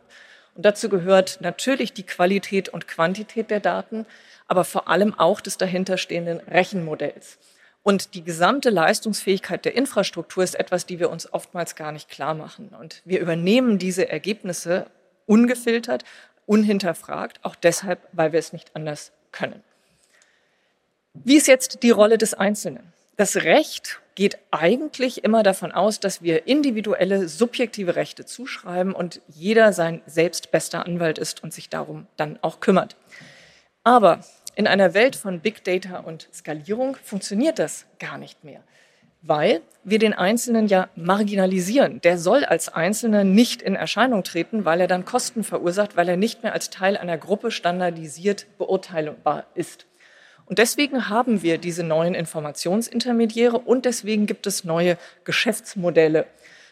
Und dazu gehört natürlich die Qualität und Quantität der Daten, aber vor allem auch des dahinterstehenden Rechenmodells. Und die gesamte Leistungsfähigkeit der Infrastruktur ist etwas, die wir uns oftmals gar nicht klar machen. Und wir übernehmen diese Ergebnisse ungefiltert, unhinterfragt, auch deshalb, weil wir es nicht anders können. Wie ist jetzt die Rolle des Einzelnen? Das Recht geht eigentlich immer davon aus, dass wir individuelle, subjektive Rechte zuschreiben und jeder sein selbst bester Anwalt ist und sich darum dann auch kümmert. Aber in einer Welt von Big Data und Skalierung funktioniert das gar nicht mehr, weil wir den Einzelnen ja marginalisieren. Der soll als Einzelner nicht in Erscheinung treten, weil er dann Kosten verursacht, weil er nicht mehr als Teil einer Gruppe standardisiert beurteilbar ist. Und deswegen haben wir diese neuen Informationsintermediäre und deswegen gibt es neue Geschäftsmodelle.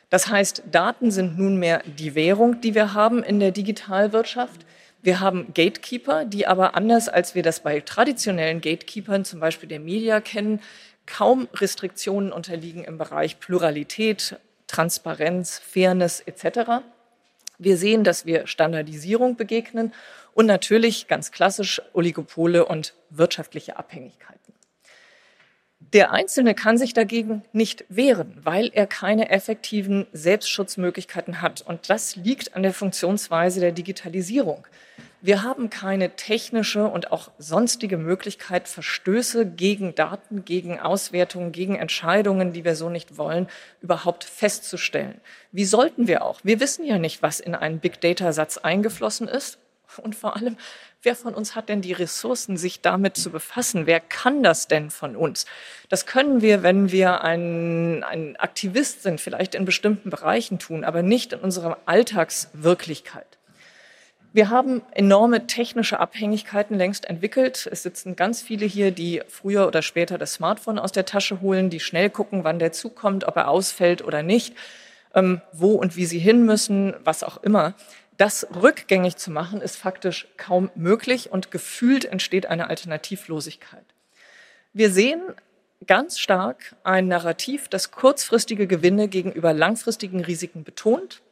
Das heißt, Daten sind nunmehr die Währung, die wir haben in der Digitalwirtschaft. Wir haben Gatekeeper, die aber anders als wir das bei traditionellen Gatekeepern, zum Beispiel der Media kennen, kaum Restriktionen unterliegen im Bereich Pluralität, Transparenz, Fairness etc. Wir sehen, dass wir Standardisierung begegnen und natürlich ganz klassisch Oligopole und wirtschaftliche Abhängigkeiten. Der Einzelne kann sich dagegen nicht wehren, weil er keine effektiven Selbstschutzmöglichkeiten hat. Und das liegt an der Funktionsweise der Digitalisierung. Wir haben keine technische und auch sonstige Möglichkeit, Verstöße gegen Daten, gegen Auswertungen, gegen Entscheidungen, die wir so nicht wollen, überhaupt festzustellen. Wie sollten wir auch? Wir wissen ja nicht, was in einen Big Data Satz eingeflossen ist. Und vor allem, wer von uns hat denn die Ressourcen, sich damit zu befassen? Wer kann das denn von uns? Das können wir, wenn wir ein, ein Aktivist sind, vielleicht in bestimmten Bereichen tun, aber nicht in unserer Alltagswirklichkeit. Wir haben enorme technische Abhängigkeiten längst entwickelt. Es sitzen ganz viele hier, die früher oder später das Smartphone aus der Tasche holen, die schnell gucken, wann der Zug kommt, ob er ausfällt oder nicht, ähm, wo und wie sie hin müssen, was auch immer. Das rückgängig zu machen, ist faktisch kaum möglich und gefühlt entsteht eine Alternativlosigkeit. Wir sehen ganz stark ein Narrativ, das kurzfristige Gewinne gegenüber langfristigen Risiken betont.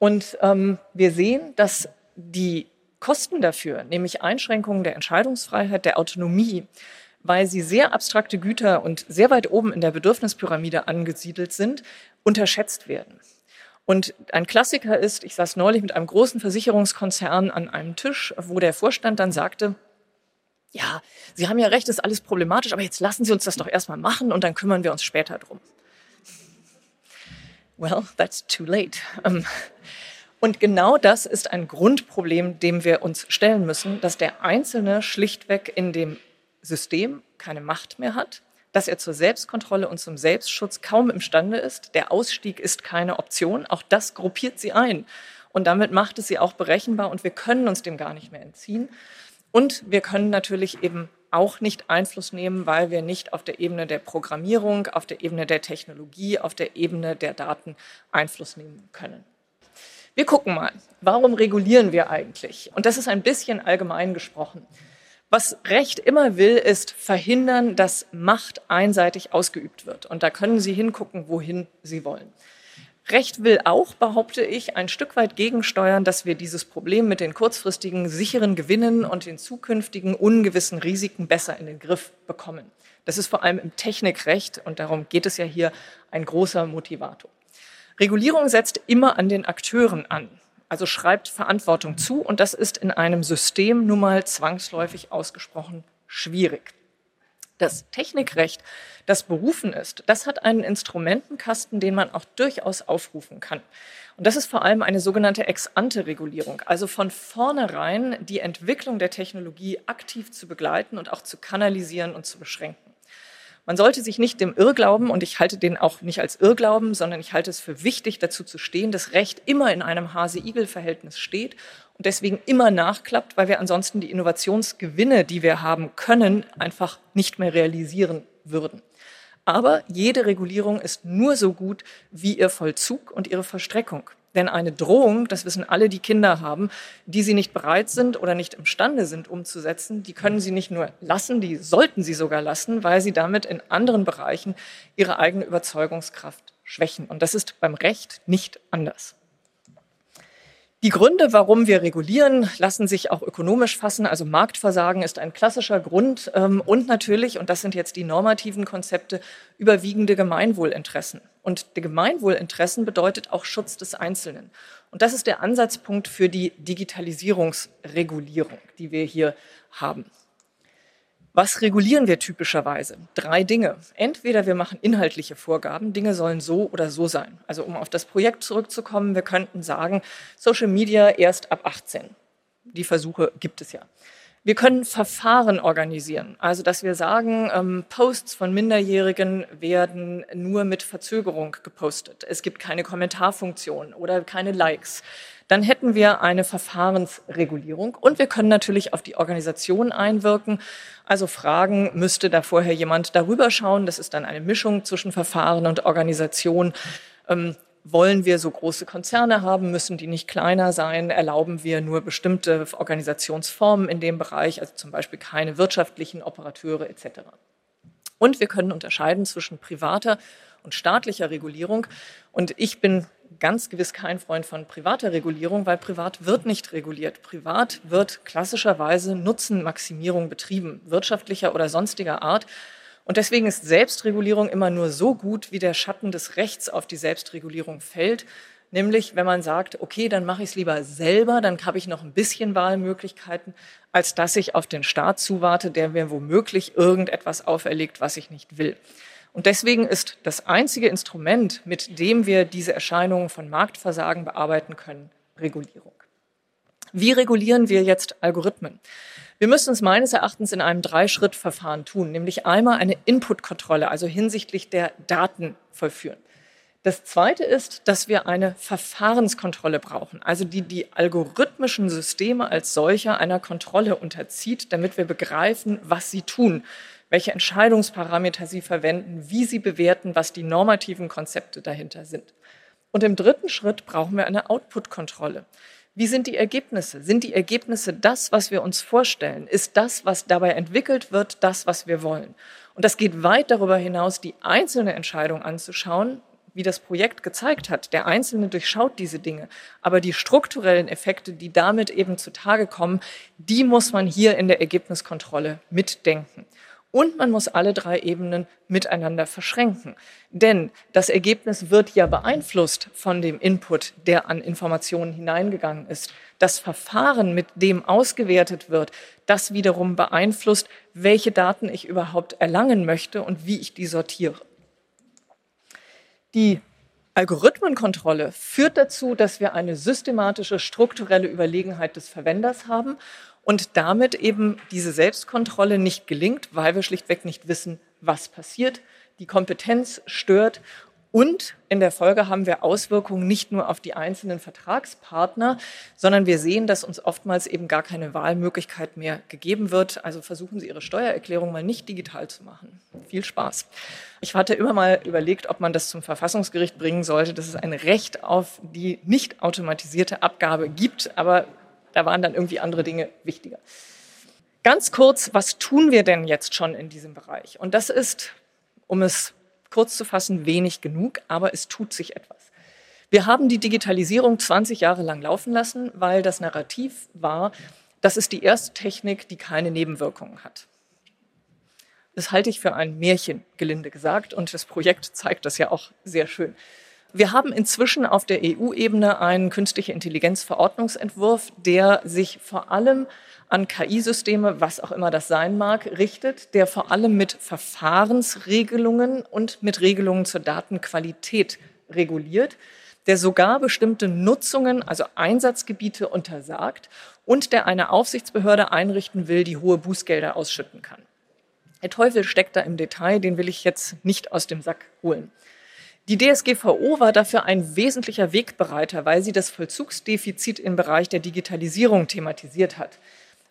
Und ähm, wir sehen, dass die Kosten dafür, nämlich Einschränkungen der Entscheidungsfreiheit, der Autonomie, weil sie sehr abstrakte Güter und sehr weit oben in der Bedürfnispyramide angesiedelt sind, unterschätzt werden. Und ein Klassiker ist, ich saß neulich mit einem großen Versicherungskonzern an einem Tisch, wo der Vorstand dann sagte, ja, Sie haben ja recht, ist alles problematisch, aber jetzt lassen Sie uns das doch erstmal machen und dann kümmern wir uns später drum. Well, that's too late. Ähm, und genau das ist ein Grundproblem, dem wir uns stellen müssen, dass der Einzelne schlichtweg in dem System keine Macht mehr hat dass er zur Selbstkontrolle und zum Selbstschutz kaum imstande ist. Der Ausstieg ist keine Option. Auch das gruppiert sie ein. Und damit macht es sie auch berechenbar und wir können uns dem gar nicht mehr entziehen. Und wir können natürlich eben auch nicht Einfluss nehmen, weil wir nicht auf der Ebene der Programmierung, auf der Ebene der Technologie, auf der Ebene der Daten Einfluss nehmen können. Wir gucken mal, warum regulieren wir eigentlich? Und das ist ein bisschen allgemein gesprochen. Was Recht immer will, ist verhindern, dass Macht einseitig ausgeübt wird. Und da können Sie hingucken, wohin Sie wollen. Recht will auch, behaupte ich, ein Stück weit gegensteuern, dass wir dieses Problem mit den kurzfristigen sicheren Gewinnen und den zukünftigen ungewissen Risiken besser in den Griff bekommen. Das ist vor allem im Technikrecht, und darum geht es ja hier, ein großer Motivator. Regulierung setzt immer an den Akteuren an, also schreibt Verantwortung zu, und das ist in einem System nun mal zwangsläufig ausgesprochen schwierig. Das Technikrecht, das berufen ist, das hat einen Instrumentenkasten, den man auch durchaus aufrufen kann. Und das ist vor allem eine sogenannte Ex-ante-Regulierung, also von vornherein die Entwicklung der Technologie aktiv zu begleiten und auch zu kanalisieren und zu beschränken. Man sollte sich nicht dem Irrglauben, und ich halte den auch nicht als Irrglauben, sondern ich halte es für wichtig, dazu zu stehen, dass Recht immer in einem Hase-Igel-Verhältnis steht und deswegen immer nachklappt, weil wir ansonsten die Innovationsgewinne, die wir haben können, einfach nicht mehr realisieren würden. Aber jede Regulierung ist nur so gut wie ihr Vollzug und ihre Verstreckung. Denn eine Drohung, das wissen alle, die Kinder haben, die sie nicht bereit sind oder nicht imstande sind umzusetzen, die können sie nicht nur lassen, die sollten sie sogar lassen, weil sie damit in anderen Bereichen ihre eigene Überzeugungskraft schwächen. Und das ist beim Recht nicht anders. Die Gründe, warum wir regulieren, lassen sich auch ökonomisch fassen. Also Marktversagen ist ein klassischer Grund ähm, und natürlich, und das sind jetzt die normativen Konzepte, überwiegende Gemeinwohlinteressen. Und Gemeinwohlinteressen bedeutet auch Schutz des Einzelnen. Und das ist der Ansatzpunkt für die Digitalisierungsregulierung, die wir hier haben. Was regulieren wir typischerweise? Drei Dinge. Entweder wir machen inhaltliche Vorgaben, Dinge sollen so oder so sein. Also um auf das Projekt zurückzukommen, wir könnten sagen, Social Media erst ab 18. Die Versuche gibt es ja. Wir können Verfahren organisieren, also dass wir sagen, ähm, Posts von Minderjährigen werden nur mit Verzögerung gepostet. Es gibt keine Kommentarfunktion oder keine Likes dann hätten wir eine Verfahrensregulierung und wir können natürlich auf die Organisation einwirken. Also fragen, müsste da vorher jemand darüber schauen? Das ist dann eine Mischung zwischen Verfahren und Organisation. Ähm, wollen wir so große Konzerne haben? Müssen die nicht kleiner sein? Erlauben wir nur bestimmte Organisationsformen in dem Bereich, also zum Beispiel keine wirtschaftlichen Operateure etc. Und wir können unterscheiden zwischen privater und staatlicher Regulierung. Und ich bin ganz gewiss kein Freund von privater Regulierung, weil privat wird nicht reguliert. Privat wird klassischerweise Nutzenmaximierung betrieben, wirtschaftlicher oder sonstiger Art. Und deswegen ist Selbstregulierung immer nur so gut, wie der Schatten des Rechts auf die Selbstregulierung fällt. Nämlich, wenn man sagt, okay, dann mache ich es lieber selber, dann habe ich noch ein bisschen Wahlmöglichkeiten, als dass ich auf den Staat zuwarte, der mir womöglich irgendetwas auferlegt, was ich nicht will. Und deswegen ist das einzige Instrument, mit dem wir diese Erscheinungen von Marktversagen bearbeiten können, Regulierung. Wie regulieren wir jetzt Algorithmen? Wir müssen es meines Erachtens in einem Dreischrittverfahren tun, nämlich einmal eine Inputkontrolle, also hinsichtlich der Daten vollführen. Das zweite ist, dass wir eine Verfahrenskontrolle brauchen, also die die algorithmischen Systeme als solcher einer Kontrolle unterzieht, damit wir begreifen, was sie tun welche Entscheidungsparameter sie verwenden, wie sie bewerten, was die normativen Konzepte dahinter sind. Und im dritten Schritt brauchen wir eine Output-Kontrolle. Wie sind die Ergebnisse? Sind die Ergebnisse das, was wir uns vorstellen? Ist das, was dabei entwickelt wird, das, was wir wollen? Und das geht weit darüber hinaus, die einzelne Entscheidung anzuschauen, wie das Projekt gezeigt hat. Der Einzelne durchschaut diese Dinge. Aber die strukturellen Effekte, die damit eben zutage kommen, die muss man hier in der Ergebniskontrolle mitdenken. Und man muss alle drei Ebenen miteinander verschränken. Denn das Ergebnis wird ja beeinflusst von dem Input, der an Informationen hineingegangen ist. Das Verfahren, mit dem ausgewertet wird, das wiederum beeinflusst, welche Daten ich überhaupt erlangen möchte und wie ich die sortiere. Die Algorithmenkontrolle führt dazu, dass wir eine systematische, strukturelle Überlegenheit des Verwenders haben und damit eben diese Selbstkontrolle nicht gelingt, weil wir schlichtweg nicht wissen, was passiert. Die Kompetenz stört Und in der Folge haben wir Auswirkungen nicht nur auf die einzelnen Vertragspartner, sondern wir sehen, dass uns oftmals eben gar keine Wahlmöglichkeit mehr gegeben wird. Also versuchen Sie Ihre Steuererklärung mal nicht digital zu machen. Viel Spaß. Ich hatte immer mal überlegt, ob man das zum Verfassungsgericht bringen sollte, dass es ein Recht auf die nicht automatisierte Abgabe gibt, aber da waren dann irgendwie andere Dinge wichtiger. Ganz kurz, was tun wir denn jetzt schon in diesem Bereich? Und das ist, um es kurz zu fassen, wenig genug, aber es tut sich etwas. Wir haben die Digitalisierung 20 Jahre lang laufen lassen, weil das Narrativ war, das ist die erste Technik, die keine Nebenwirkungen hat. Das halte ich für ein Märchen, gelinde gesagt, und das Projekt zeigt das ja auch sehr schön. Wir haben inzwischen auf der EU-Ebene einen künstliche Intelligenzverordnungsentwurf, der sich vor allem an KI-Systeme, was auch immer das sein mag, richtet, der vor allem mit Verfahrensregelungen und mit Regelungen zur Datenqualität reguliert, der sogar bestimmte Nutzungen, also Einsatzgebiete untersagt und der eine Aufsichtsbehörde einrichten will, die hohe Bußgelder ausschütten kann. Der Teufel steckt da im Detail, den will ich jetzt nicht aus dem Sack holen. Die DSGVO war dafür ein wesentlicher Wegbereiter, weil sie das Vollzugsdefizit im Bereich der Digitalisierung thematisiert hat.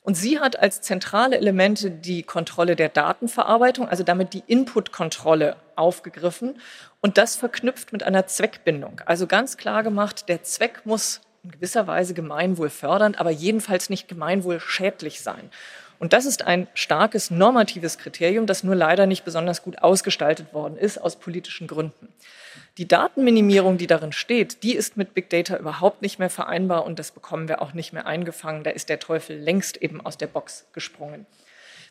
Und sie hat als zentrale Elemente die Kontrolle der Datenverarbeitung, also damit die Inputkontrolle aufgegriffen und das verknüpft mit einer Zweckbindung. Also ganz klar gemacht, der Zweck muss in gewisser Weise gemeinwohl fördernd, aber jedenfalls nicht gemeinwohl schädlich sein. Und das ist ein starkes normatives Kriterium, das nur leider nicht besonders gut ausgestaltet worden ist aus politischen Gründen. Die Datenminimierung, die darin steht, die ist mit Big Data überhaupt nicht mehr vereinbar und das bekommen wir auch nicht mehr eingefangen. Da ist der Teufel längst eben aus der Box gesprungen.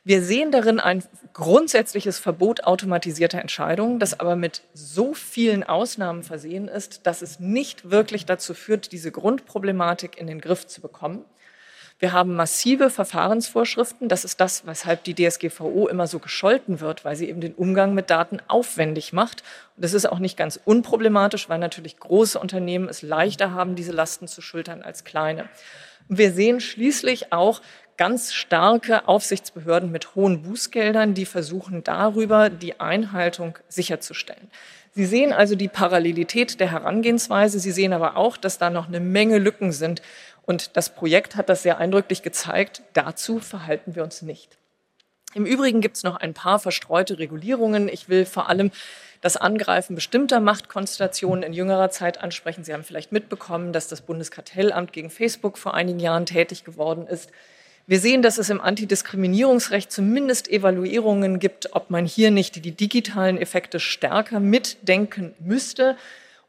Wir sehen darin ein grundsätzliches Verbot automatisierter Entscheidungen, das aber mit so vielen Ausnahmen versehen ist, dass es nicht wirklich dazu führt, diese Grundproblematik in den Griff zu bekommen. Wir haben massive Verfahrensvorschriften. Das ist das, weshalb die DSGVO immer so gescholten wird, weil sie eben den Umgang mit Daten aufwendig macht. Und das ist auch nicht ganz unproblematisch, weil natürlich große Unternehmen es leichter haben, diese Lasten zu schultern als kleine. Wir sehen schließlich auch ganz starke Aufsichtsbehörden mit hohen Bußgeldern, die versuchen darüber die Einhaltung sicherzustellen. Sie sehen also die Parallelität der Herangehensweise. Sie sehen aber auch, dass da noch eine Menge Lücken sind, und das Projekt hat das sehr eindrücklich gezeigt. Dazu verhalten wir uns nicht. Im Übrigen gibt es noch ein paar verstreute Regulierungen. Ich will vor allem das Angreifen bestimmter Machtkonstellationen in jüngerer Zeit ansprechen. Sie haben vielleicht mitbekommen, dass das Bundeskartellamt gegen Facebook vor einigen Jahren tätig geworden ist. Wir sehen, dass es im Antidiskriminierungsrecht zumindest Evaluierungen gibt, ob man hier nicht die digitalen Effekte stärker mitdenken müsste.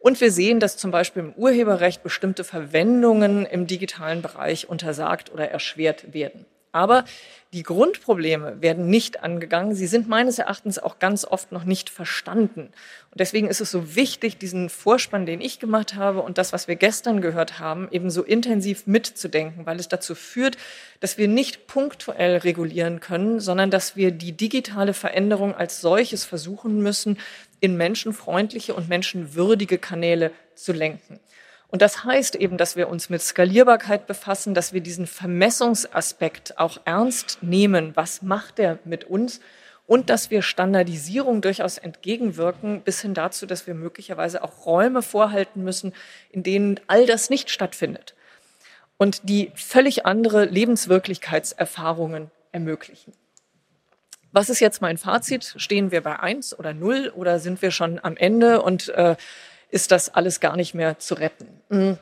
Und wir sehen, dass zum Beispiel im Urheberrecht bestimmte Verwendungen im digitalen Bereich untersagt oder erschwert werden. Aber die Grundprobleme werden nicht angegangen. Sie sind meines Erachtens auch ganz oft noch nicht verstanden. Und deswegen ist es so wichtig, diesen Vorspann, den ich gemacht habe und das, was wir gestern gehört haben, eben so intensiv mitzudenken, weil es dazu führt, dass wir nicht punktuell regulieren können, sondern dass wir die digitale Veränderung als solches versuchen müssen, in menschenfreundliche und menschenwürdige Kanäle zu lenken. Und das heißt eben, dass wir uns mit Skalierbarkeit befassen, dass wir diesen Vermessungsaspekt auch ernst nehmen. Was macht der mit uns? Und dass wir Standardisierung durchaus entgegenwirken, bis hin dazu, dass wir möglicherweise auch Räume vorhalten müssen, in denen all das nicht stattfindet und die völlig andere Lebenswirklichkeitserfahrungen ermöglichen. Was ist jetzt mein Fazit? Stehen wir bei eins oder null oder sind wir schon am Ende und äh, ist das alles gar nicht mehr zu retten? Mhm.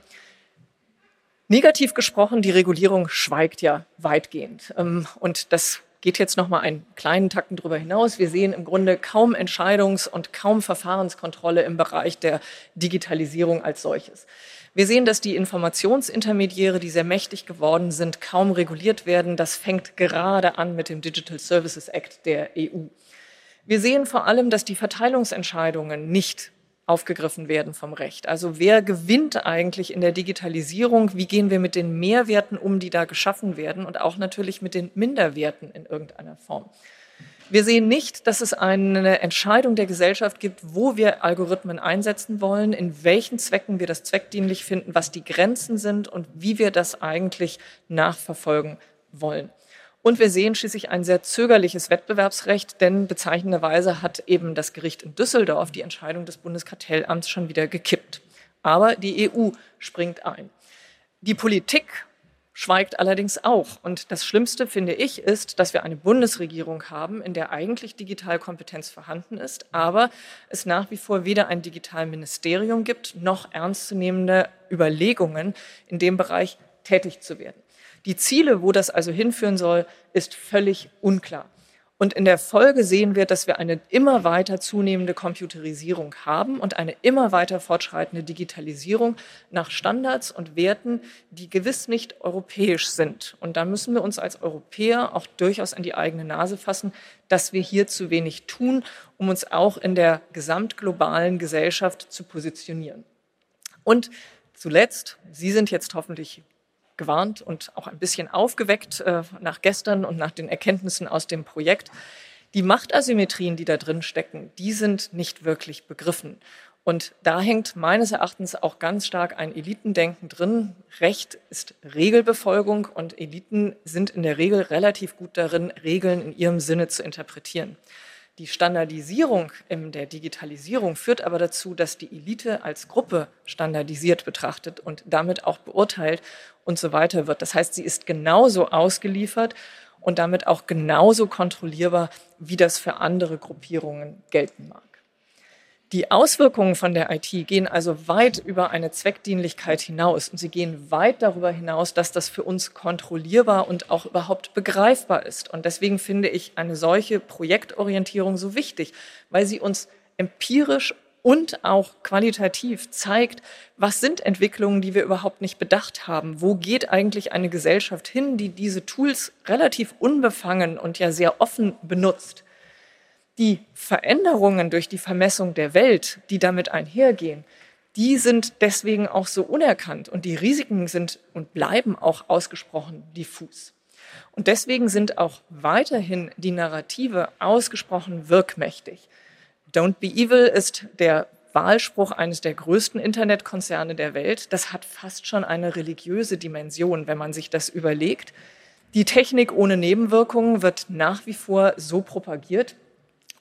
Negativ gesprochen, die Regulierung schweigt ja weitgehend. Ähm, und das geht jetzt noch mal einen kleinen Takten darüber hinaus. Wir sehen im Grunde kaum Entscheidungs- und kaum Verfahrenskontrolle im Bereich der Digitalisierung als solches. Wir sehen, dass die Informationsintermediäre, die sehr mächtig geworden sind, kaum reguliert werden. Das fängt gerade an mit dem Digital Services Act der EU. Wir sehen vor allem, dass die Verteilungsentscheidungen nicht aufgegriffen werden vom Recht. Also wer gewinnt eigentlich in der Digitalisierung? Wie gehen wir mit den Mehrwerten um, die da geschaffen werden und auch natürlich mit den Minderwerten in irgendeiner Form? Wir sehen nicht, dass es eine Entscheidung der Gesellschaft gibt, wo wir Algorithmen einsetzen wollen, in welchen Zwecken wir das zweckdienlich finden, was die Grenzen sind und wie wir das eigentlich nachverfolgen wollen. Und wir sehen schließlich ein sehr zögerliches Wettbewerbsrecht, denn bezeichnenderweise hat eben das Gericht in Düsseldorf die Entscheidung des Bundeskartellamts schon wieder gekippt. Aber die EU springt ein. Die Politik schweigt allerdings auch. Und das Schlimmste, finde ich, ist, dass wir eine Bundesregierung haben, in der eigentlich Digitalkompetenz vorhanden ist, aber es nach wie vor weder ein Digitalministerium gibt, noch ernstzunehmende Überlegungen, in dem Bereich tätig zu werden. Die Ziele, wo das also hinführen soll, ist völlig unklar. Und in der Folge sehen wir, dass wir eine immer weiter zunehmende Computerisierung haben und eine immer weiter fortschreitende Digitalisierung nach Standards und Werten, die gewiss nicht europäisch sind. Und da müssen wir uns als Europäer auch durchaus an die eigene Nase fassen, dass wir hier zu wenig tun, um uns auch in der gesamtglobalen Gesellschaft zu positionieren. Und zuletzt, Sie sind jetzt hoffentlich gewarnt und auch ein bisschen aufgeweckt äh, nach gestern und nach den Erkenntnissen aus dem Projekt. Die Machtasymmetrien, die da drin stecken, die sind nicht wirklich begriffen. Und da hängt meines Erachtens auch ganz stark ein Elitendenken drin. Recht ist Regelbefolgung und Eliten sind in der Regel relativ gut darin, Regeln in ihrem Sinne zu interpretieren. Die Standardisierung in der Digitalisierung führt aber dazu, dass die Elite als Gruppe standardisiert betrachtet und damit auch beurteilt und so weiter wird. Das heißt, sie ist genauso ausgeliefert und damit auch genauso kontrollierbar, wie das für andere Gruppierungen gelten mag. Die Auswirkungen von der IT gehen also weit über eine Zweckdienlichkeit hinaus und sie gehen weit darüber hinaus, dass das für uns kontrollierbar und auch überhaupt begreifbar ist. Und deswegen finde ich eine solche Projektorientierung so wichtig, weil sie uns empirisch und auch qualitativ zeigt, was sind Entwicklungen, die wir überhaupt nicht bedacht haben. Wo geht eigentlich eine Gesellschaft hin, die diese Tools relativ unbefangen und ja sehr offen benutzt? Die Veränderungen durch die Vermessung der Welt, die damit einhergehen, die sind deswegen auch so unerkannt und die Risiken sind und bleiben auch ausgesprochen diffus. Und deswegen sind auch weiterhin die Narrative ausgesprochen wirkmächtig. Don't be evil ist der Wahlspruch eines der größten Internetkonzerne der Welt. Das hat fast schon eine religiöse Dimension, wenn man sich das überlegt. Die Technik ohne Nebenwirkungen wird nach wie vor so propagiert.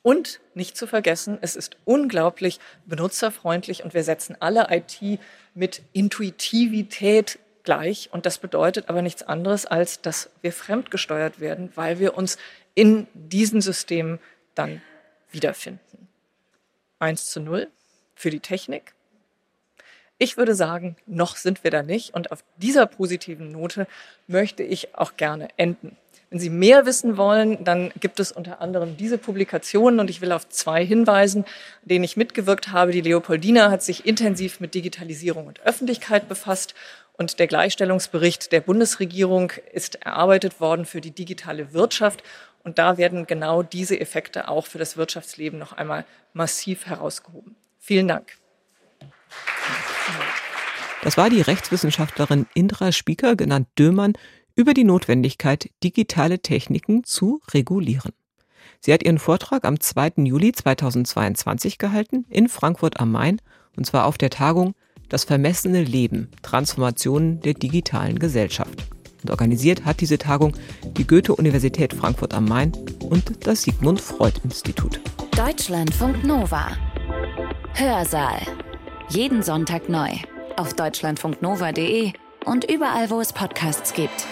Und nicht zu vergessen, es ist unglaublich benutzerfreundlich und wir setzen alle IT mit Intuitivität gleich. Und das bedeutet aber nichts anderes, als dass wir fremdgesteuert werden, weil wir uns in diesen Systemen dann wiederfinden. Eins zu null für die Technik. Ich würde sagen, noch sind wir da nicht. Und auf dieser positiven Note möchte ich auch gerne enden. Wenn Sie mehr wissen wollen, dann gibt es unter anderem diese Publikationen und ich will auf zwei hinweisen, denen ich mitgewirkt habe. Die Leopoldina hat sich intensiv mit Digitalisierung und Öffentlichkeit befasst und der Gleichstellungsbericht der Bundesregierung ist erarbeitet worden für die digitale Wirtschaft und da werden genau diese Effekte auch für das Wirtschaftsleben noch einmal massiv herausgehoben. Vielen Dank. Das war die Rechtswissenschaftlerin Indra Spieker, genannt Dömann, über die Notwendigkeit, digitale Techniken zu regulieren. Sie hat ihren Vortrag am 2. Juli 2022 gehalten in Frankfurt am Main und zwar auf der Tagung Das vermessene Leben, Transformationen der digitalen Gesellschaft. Und organisiert hat diese Tagung die Goethe-Universität Frankfurt am Main und das Sigmund Freud Institut. Deutschlandfunk Nova. Hörsaal. Jeden Sonntag neu auf deutschlandfunknova.de und überall, wo es Podcasts gibt.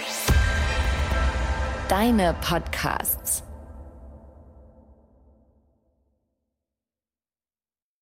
Deine Podcasts.